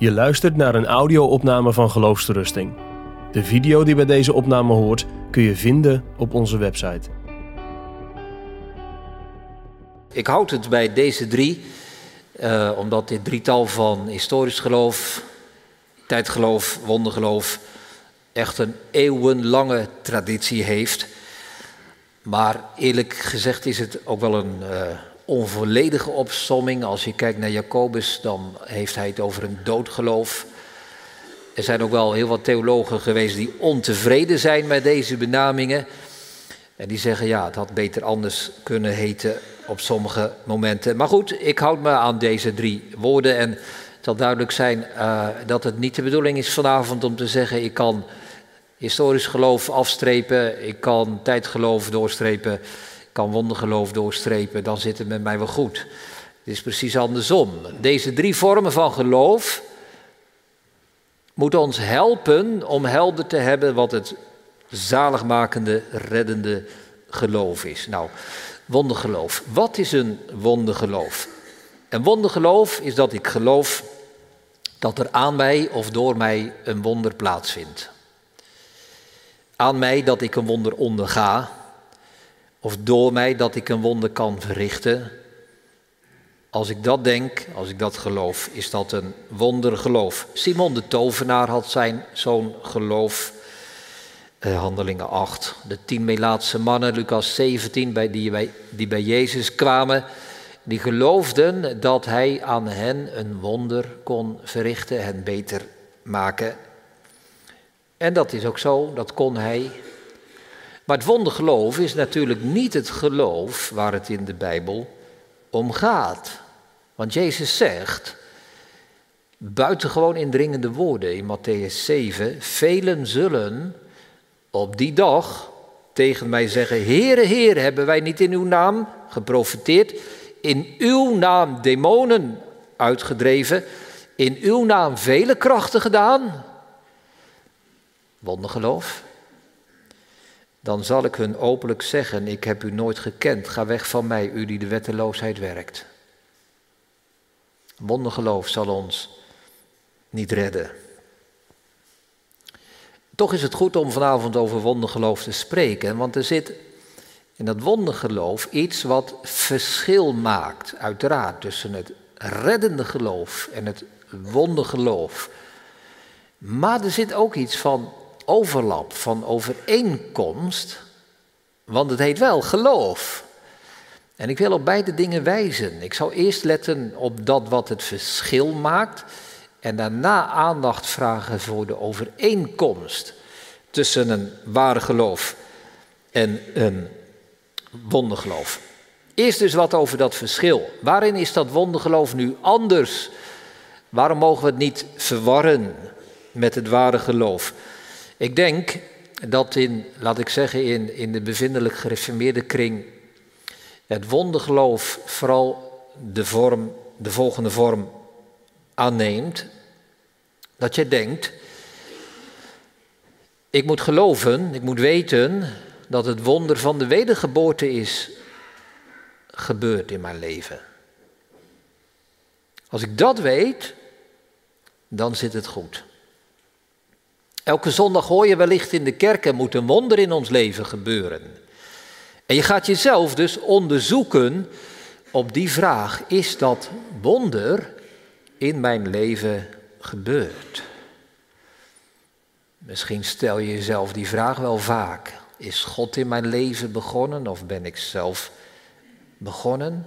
Je luistert naar een audio-opname van Geloofsterusting. De video die bij deze opname hoort kun je vinden op onze website. Ik houd het bij deze drie, uh, omdat dit drietal van historisch geloof, tijdgeloof, wondergeloof echt een eeuwenlange traditie heeft. Maar eerlijk gezegd is het ook wel een uh, onvolledige opsomming. Als je kijkt naar Jacobus, dan heeft hij het over een doodgeloof. Er zijn ook wel heel wat theologen geweest die ontevreden zijn met deze benamingen. En die zeggen, ja, het had beter anders kunnen heten op sommige momenten. Maar goed, ik houd me aan deze drie woorden. En het zal duidelijk zijn uh, dat het niet de bedoeling is vanavond om te zeggen, ik kan historisch geloof afstrepen, ik kan tijdgeloof doorstrepen, kan wondergeloof doorstrepen, dan zit het met mij wel goed. Het is precies andersom. Deze drie vormen van geloof moeten ons helpen om helder te hebben wat het zaligmakende, reddende geloof is. Nou, wondergeloof. Wat is een wondergeloof? Een wondergeloof is dat ik geloof dat er aan mij of door mij een wonder plaatsvindt aan mij dat ik een wonder onderga, of door mij dat ik een wonder kan verrichten. Als ik dat denk, als ik dat geloof, is dat een wondergeloof. Simon de tovenaar had zijn zo'n geloof. Eh, handelingen 8. De tien Melaatse mannen, Lucas 17, bij die, bij, die bij Jezus kwamen. Die geloofden dat hij aan hen een wonder kon verrichten, hen beter maken en dat is ook zo, dat kon hij. Maar het wondergeloof is natuurlijk niet het geloof waar het in de Bijbel om gaat. Want Jezus zegt, buitengewoon indringende woorden in Matthäus 7, velen zullen op die dag tegen mij zeggen, Heere, Heere, hebben wij niet in uw naam geprofiteerd, in uw naam demonen uitgedreven, in uw naam vele krachten gedaan? wondergeloof, dan zal ik hun openlijk zeggen, ik heb u nooit gekend, ga weg van mij, u die de wetteloosheid werkt. Wondergeloof zal ons niet redden. Toch is het goed om vanavond over wondergeloof te spreken, want er zit in dat wondergeloof iets wat verschil maakt, uiteraard, tussen het reddende geloof en het wondergeloof. Maar er zit ook iets van overlap, van overeenkomst, want het heet wel geloof. En ik wil op beide dingen wijzen. Ik zou eerst letten op dat wat het verschil maakt en daarna aandacht vragen voor de overeenkomst tussen een ware geloof en een wondergeloof. Eerst dus wat over dat verschil. Waarin is dat wondergeloof nu anders? Waarom mogen we het niet verwarren met het ware geloof? Ik denk dat in, laat ik zeggen, in, in de bevindelijk gereformeerde kring het wondergeloof vooral de, vorm, de volgende vorm aanneemt. Dat je denkt, ik moet geloven, ik moet weten dat het wonder van de wedergeboorte is gebeurd in mijn leven. Als ik dat weet, dan zit het goed. Elke zondag hoor je wellicht in de kerk, er moet een wonder in ons leven gebeuren. En je gaat jezelf dus onderzoeken op die vraag, is dat wonder in mijn leven gebeurd? Misschien stel je jezelf die vraag wel vaak. Is God in mijn leven begonnen of ben ik zelf begonnen?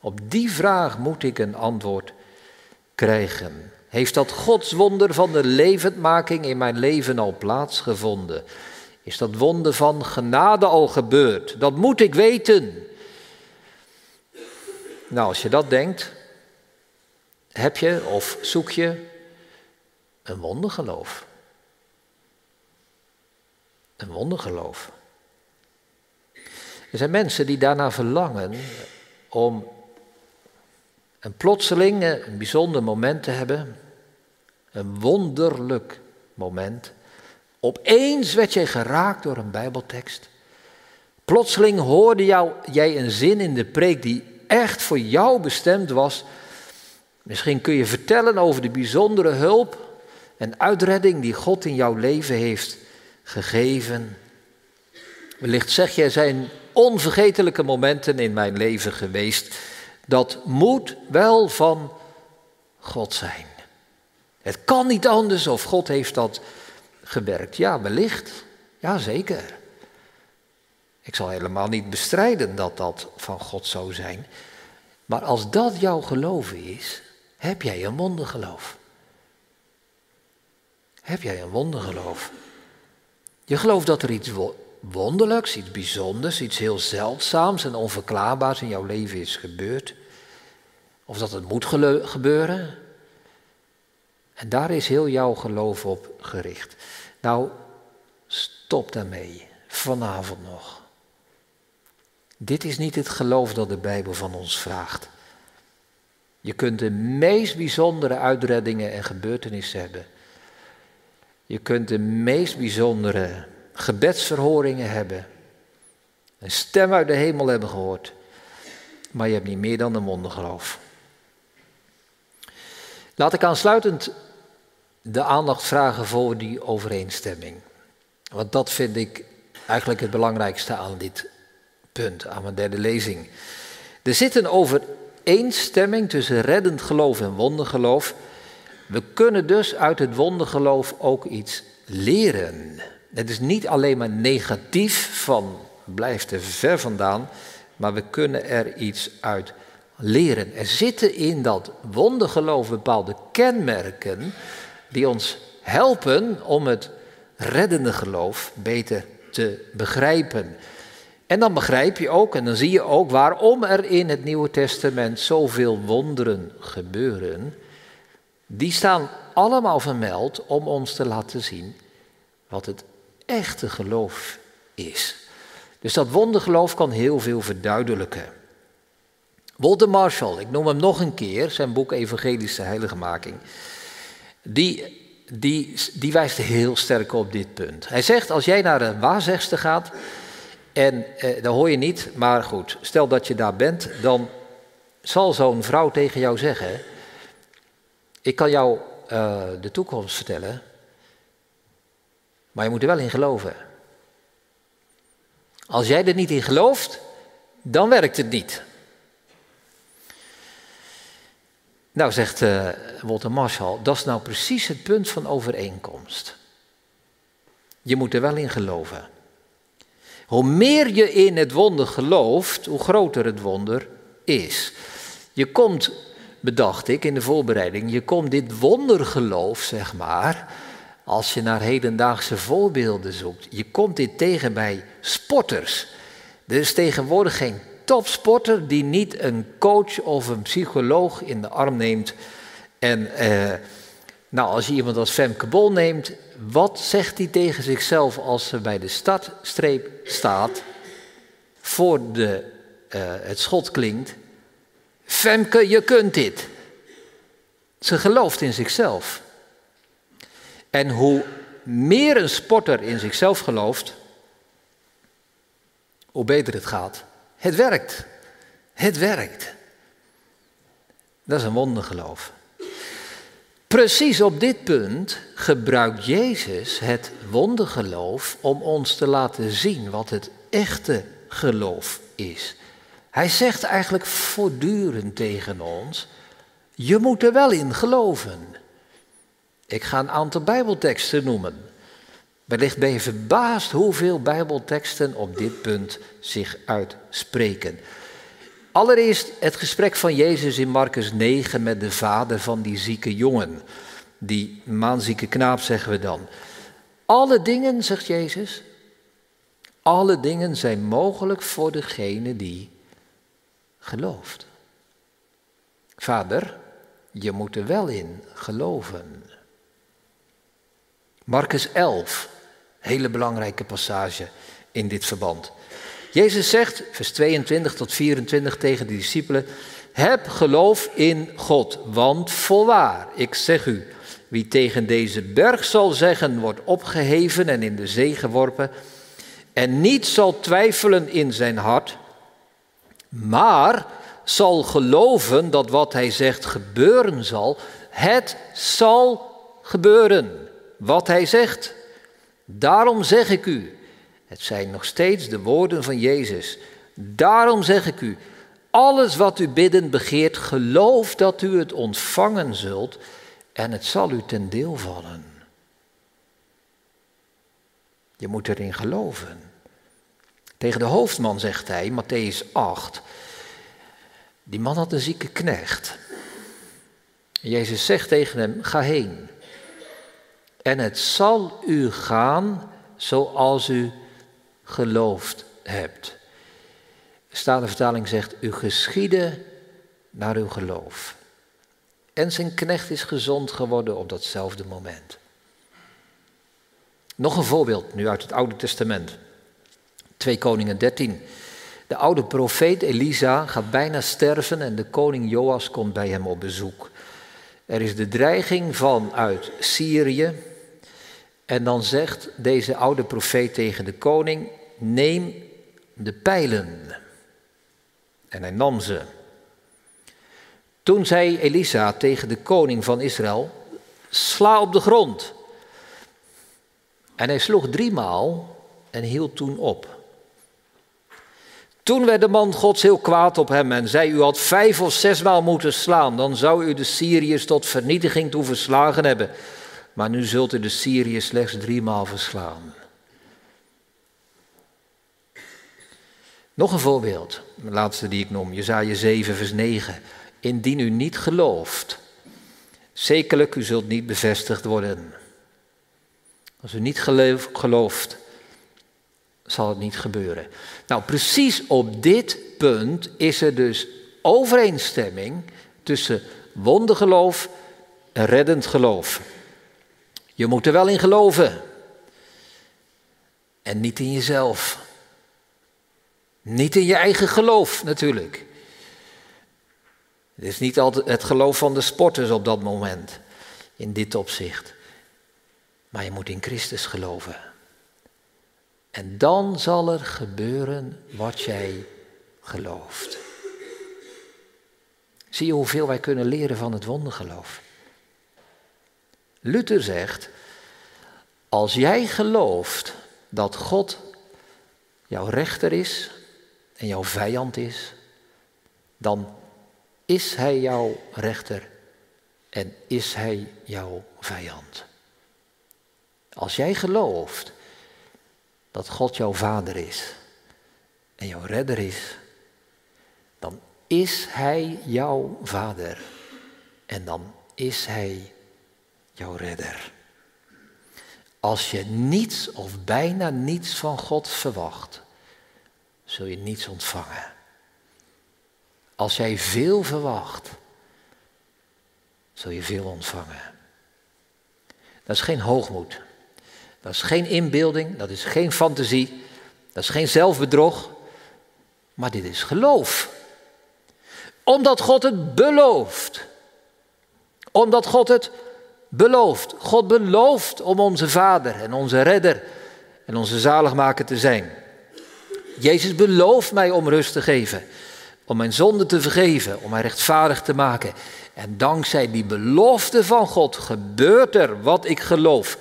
Op die vraag moet ik een antwoord krijgen. Heeft dat godswonder van de levendmaking in mijn leven al plaatsgevonden? Is dat wonder van genade al gebeurd? Dat moet ik weten. Nou, als je dat denkt, heb je of zoek je een wondergeloof. Een wondergeloof. Er zijn mensen die daarna verlangen om een plotseling, een bijzonder moment te hebben, een wonderlijk moment. Opeens werd jij geraakt door een Bijbeltekst. Plotseling hoorde jou, jij een zin in de preek die echt voor jou bestemd was. Misschien kun je vertellen over de bijzondere hulp en uitredding die God in jouw leven heeft gegeven. Wellicht zeg er zijn onvergetelijke momenten in mijn leven geweest. Dat moet wel van God zijn. Het kan niet anders of God heeft dat gewerkt. Ja, wellicht. Ja, zeker. Ik zal helemaal niet bestrijden dat dat van God zou zijn. Maar als dat jouw geloven is, heb jij een wondergeloof. Heb jij een wondergeloof? Je gelooft dat er iets wonderlijks, iets bijzonders, iets heel zeldzaams en onverklaarbaars in jouw leven is gebeurd. Of dat het moet gebeuren. En daar is heel jouw geloof op gericht. Nou, stop daarmee. Vanavond nog. Dit is niet het geloof dat de Bijbel van ons vraagt. Je kunt de meest bijzondere uitreddingen en gebeurtenissen hebben. Je kunt de meest bijzondere gebedsverhoringen hebben. Een stem uit de hemel hebben gehoord. Maar je hebt niet meer dan een wondergeloof. Laat ik aansluitend de aandacht vragen voor die overeenstemming. Want dat vind ik eigenlijk het belangrijkste aan dit punt, aan mijn derde lezing. Er zit een overeenstemming tussen reddend geloof en wondergeloof. We kunnen dus uit het wondergeloof ook iets leren. Het is niet alleen maar negatief van blijf er ver vandaan, maar we kunnen er iets uit leren. Er zitten in dat wondergeloof bepaalde kenmerken die ons helpen om het reddende geloof beter te begrijpen. En dan begrijp je ook en dan zie je ook waarom er in het Nieuwe Testament zoveel wonderen gebeuren. Die staan allemaal vermeld om ons te laten zien wat het echte geloof is. Dus dat wondergeloof kan heel veel verduidelijken. Walter Marshall, ik noem hem nog een keer, zijn boek Evangelische Heiligmaking, die, die, die wijst heel sterk op dit punt. Hij zegt, als jij naar een waarzegster gaat, en eh, dat hoor je niet, maar goed, stel dat je daar bent, dan zal zo'n vrouw tegen jou zeggen, ik kan jou uh, de toekomst vertellen, maar je moet er wel in geloven. Als jij er niet in gelooft, dan werkt het niet. Nou, zegt uh, Walter Marshall, dat is nou precies het punt van overeenkomst. Je moet er wel in geloven. Hoe meer je in het wonder gelooft, hoe groter het wonder is. Je komt, bedacht ik in de voorbereiding, je komt dit wondergeloof, zeg maar, als je naar hedendaagse voorbeelden zoekt. Je komt dit tegen bij sporters. Er is tegenwoordig geen topsporter die niet een coach of een psycholoog in de arm neemt. En eh, nou, als je iemand als Femke Bol neemt, wat zegt hij tegen zichzelf als ze bij de startstreep staat, voor de, uh, het schot klinkt? Femke, je kunt dit. Ze gelooft in zichzelf. En hoe meer een sporter in zichzelf gelooft, hoe beter het gaat. Het werkt. Het werkt. Dat is een wondergeloof. Precies op dit punt gebruikt Jezus het wondergeloof om ons te laten zien wat het echte geloof is. Hij zegt eigenlijk voortdurend tegen ons: je moet er wel in geloven. Ik ga een aantal Bijbelteksten noemen. Wellicht ben je verbaasd hoeveel Bijbelteksten op dit punt zich uitspreken. Allereerst het gesprek van Jezus in Marcus 9 met de vader van die zieke jongen. Die maanzieke knaap zeggen we dan. Alle dingen, zegt Jezus, alle dingen zijn mogelijk voor degene die gelooft. Vader, je moet er wel in geloven. Marcus 11, hele belangrijke passage in dit verband. Jezus zegt, vers 22 tot 24 tegen de discipelen, heb geloof in God, want voorwaar, ik zeg u, wie tegen deze berg zal zeggen, wordt opgeheven en in de zee geworpen, en niet zal twijfelen in zijn hart, maar zal geloven dat wat hij zegt gebeuren zal, het zal gebeuren wat hij zegt. Daarom zeg ik u, het zijn nog steeds de woorden van Jezus. Daarom zeg ik u, alles wat u bidden begeert, geloof dat u het ontvangen zult en het zal u ten deel vallen. Je moet erin geloven. Tegen de hoofdman zegt hij, Matthäus 8, die man had een zieke knecht. Jezus zegt tegen hem, ga heen. En het zal u gaan zoals u geloofd hebt. De vertaling zegt, u geschiede naar uw geloof. En zijn knecht is gezond geworden op datzelfde moment. Nog een voorbeeld nu uit het Oude Testament. 2 Koningen 13. De oude profeet Elisa gaat bijna sterven en de koning Joas komt bij hem op bezoek. Er is de dreiging vanuit Syrië. En dan zegt deze oude profeet tegen de koning: Neem de pijlen. En hij nam ze. Toen zei Elisa tegen de koning van Israël: Sla op de grond. En hij sloeg driemaal en hield toen op. Toen werd de man Gods heel kwaad op hem en zei: U had vijf of zesmaal moeten slaan, dan zou u de Syriërs tot vernietiging toe verslagen hebben. Maar nu zult u de Syriërs slechts driemaal verslaan. Nog een voorbeeld, de laatste die ik noem, Jezaja 7, vers 9. Indien u niet gelooft, zekerlijk u zult niet bevestigd worden. Als u niet gelooft, zal het niet gebeuren. Nou, precies op dit punt is er dus overeenstemming tussen wondergeloof en reddend geloof. Je moet er wel in geloven. En niet in jezelf. Niet in je eigen geloof natuurlijk. Het is niet altijd het geloof van de sporters op dat moment, in dit opzicht. Maar je moet in Christus geloven. En dan zal er gebeuren wat jij gelooft. Zie je hoeveel wij kunnen leren van het wondergeloof? Luther zegt, als jij gelooft dat God jouw rechter is en jouw vijand is, dan is Hij jouw rechter en is Hij jouw vijand. Als jij gelooft dat God jouw vader is en jouw redder is, dan is Hij jouw vader en dan is Hij jouw redder. Als je niets of bijna niets van God verwacht, zul je niets ontvangen. Als jij veel verwacht, zul je veel ontvangen. Dat is geen hoogmoed. Dat is geen inbeelding, dat is geen fantasie, dat is geen zelfbedrog, maar dit is geloof. Omdat God het belooft. Omdat God het belooft. God belooft om onze Vader en onze Redder en onze zaligmaker te zijn. Jezus belooft mij om rust te geven, om mijn zonde te vergeven, om mij rechtvaardig te maken. En dankzij die belofte van God gebeurt er wat ik geloof.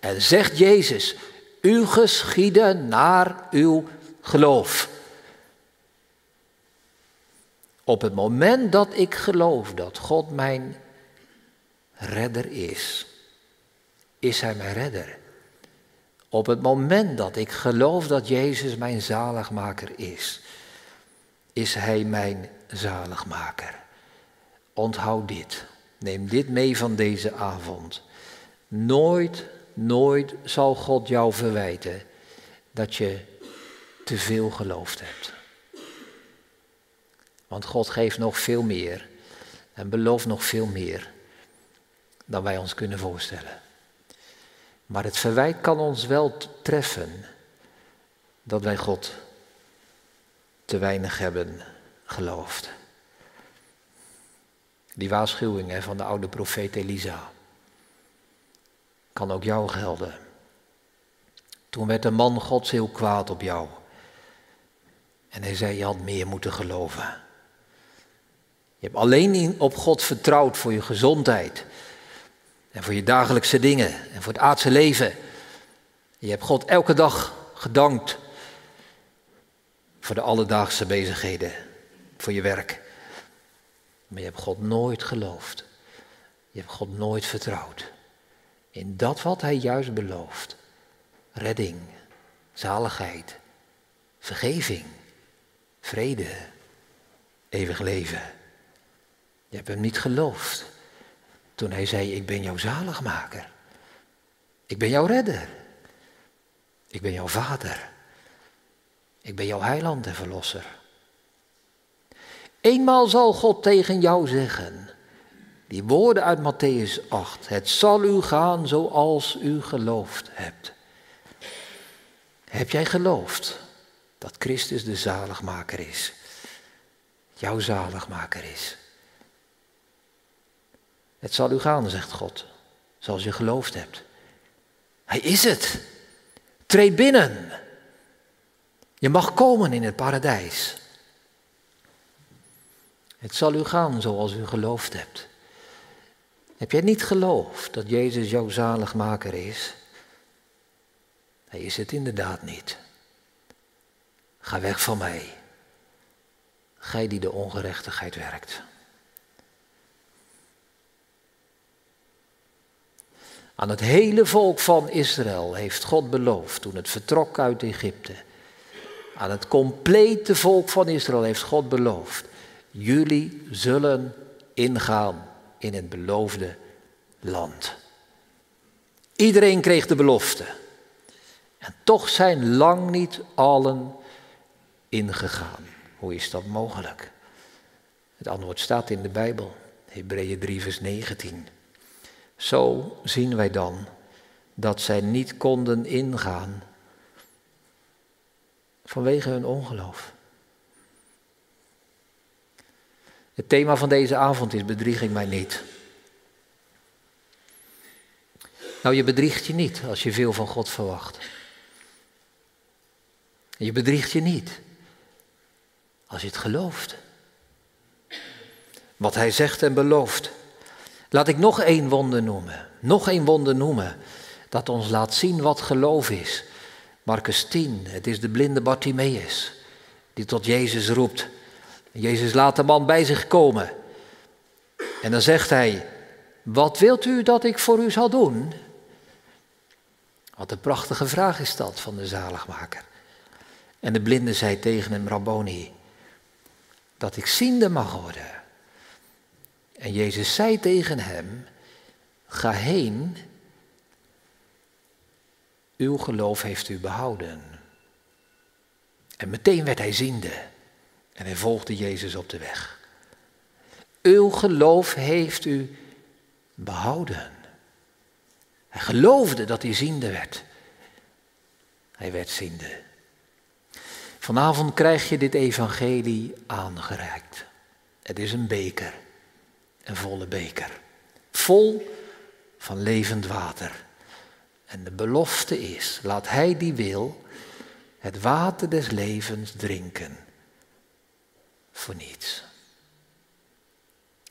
En zegt Jezus, u geschieden naar uw geloof. Op het moment dat ik geloof dat God mijn redder is, is Hij mijn redder. Op het moment dat ik geloof dat Jezus mijn zaligmaker is, is Hij mijn zaligmaker. Onthoud dit. Neem dit mee van deze avond. Nooit Nooit zal God jou verwijten dat je te veel geloofd hebt. Want God geeft nog veel meer en belooft nog veel meer dan wij ons kunnen voorstellen. Maar het verwijt kan ons wel treffen dat wij God te weinig hebben geloofd. Die waarschuwing van de oude profeet Elisa kan ook jou gelden. Toen werd de man Gods heel kwaad op jou. En hij zei, je had meer moeten geloven. Je hebt alleen op God vertrouwd voor je gezondheid. En voor je dagelijkse dingen. En voor het aardse leven. Je hebt God elke dag gedankt. Voor de alledaagse bezigheden. Voor je werk. Maar je hebt God nooit geloofd. Je hebt God nooit vertrouwd. In dat wat Hij juist belooft. Redding, zaligheid, vergeving, vrede, eeuwig leven. Je hebt hem niet geloofd toen hij zei, ik ben jouw zaligmaker. Ik ben jouw redder. Ik ben jouw vader. Ik ben jouw heiland en verlosser. Eenmaal zal God tegen jou zeggen, die woorden uit Matthäus 8, het zal u gaan zoals u geloofd hebt. Heb jij geloofd dat Christus de zaligmaker is? Jouw zaligmaker is. Het zal u gaan, zegt God, zoals je geloofd hebt. Hij is het. Treed binnen. Je mag komen in het paradijs. Het zal u gaan zoals u geloofd hebt. Heb jij niet geloofd dat Jezus jouw zaligmaker is? Hij is het inderdaad niet. Ga weg van mij. Gij die de ongerechtigheid werkt. Aan het hele volk van Israël heeft God beloofd toen het vertrok uit Egypte. Aan het complete volk van Israël heeft God beloofd. Jullie zullen ingaan in het beloofde land. Iedereen kreeg de belofte. En toch zijn lang niet allen ingegaan. Hoe is dat mogelijk? Het antwoord staat in de Bijbel, Hebreeën 3, vers 19. Zo zien wij dan dat zij niet konden ingaan vanwege hun ongeloof. Het thema van deze avond is bedrieg ik mij niet. Nou, je bedriegt je niet als je veel van God verwacht. Je bedriegt je niet als je het gelooft. Wat hij zegt en belooft. Laat ik nog één wonder noemen. Nog één wonder noemen. Dat ons laat zien wat geloof is. Marcus 10, het is de blinde Bartimaeus. Die tot Jezus roept. Jezus laat de man bij zich komen. En dan zegt hij, wat wilt u dat ik voor u zal doen? Wat een prachtige vraag is dat van de zaligmaker. En de blinde zei tegen hem, Rabboni, dat ik ziende mag worden. En Jezus zei tegen hem, ga heen, uw geloof heeft u behouden. En meteen werd hij ziende en hij volgde Jezus op de weg. Uw geloof heeft u behouden. Hij geloofde dat hij ziende werd. Hij werd ziende. Vanavond krijg je dit evangelie aangereikt. Het is een beker, een volle beker, vol van levend water. En de belofte is, laat hij die wil het water des levens drinken. Voor niets.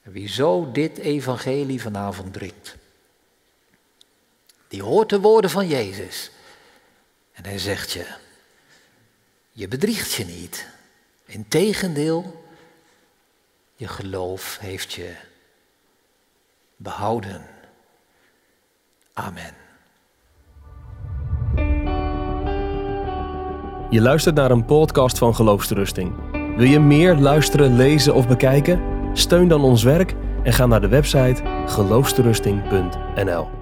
En wie zo dit evangelie vanavond drinkt, die hoort de woorden van Jezus. En hij zegt je, je bedriegt je niet. Integendeel, je geloof heeft je behouden. Amen. Je luistert naar een podcast van Geloofsterusting. Wil je meer luisteren, lezen of bekijken? Steun dan ons werk en ga naar de website geloofsterusting.nl.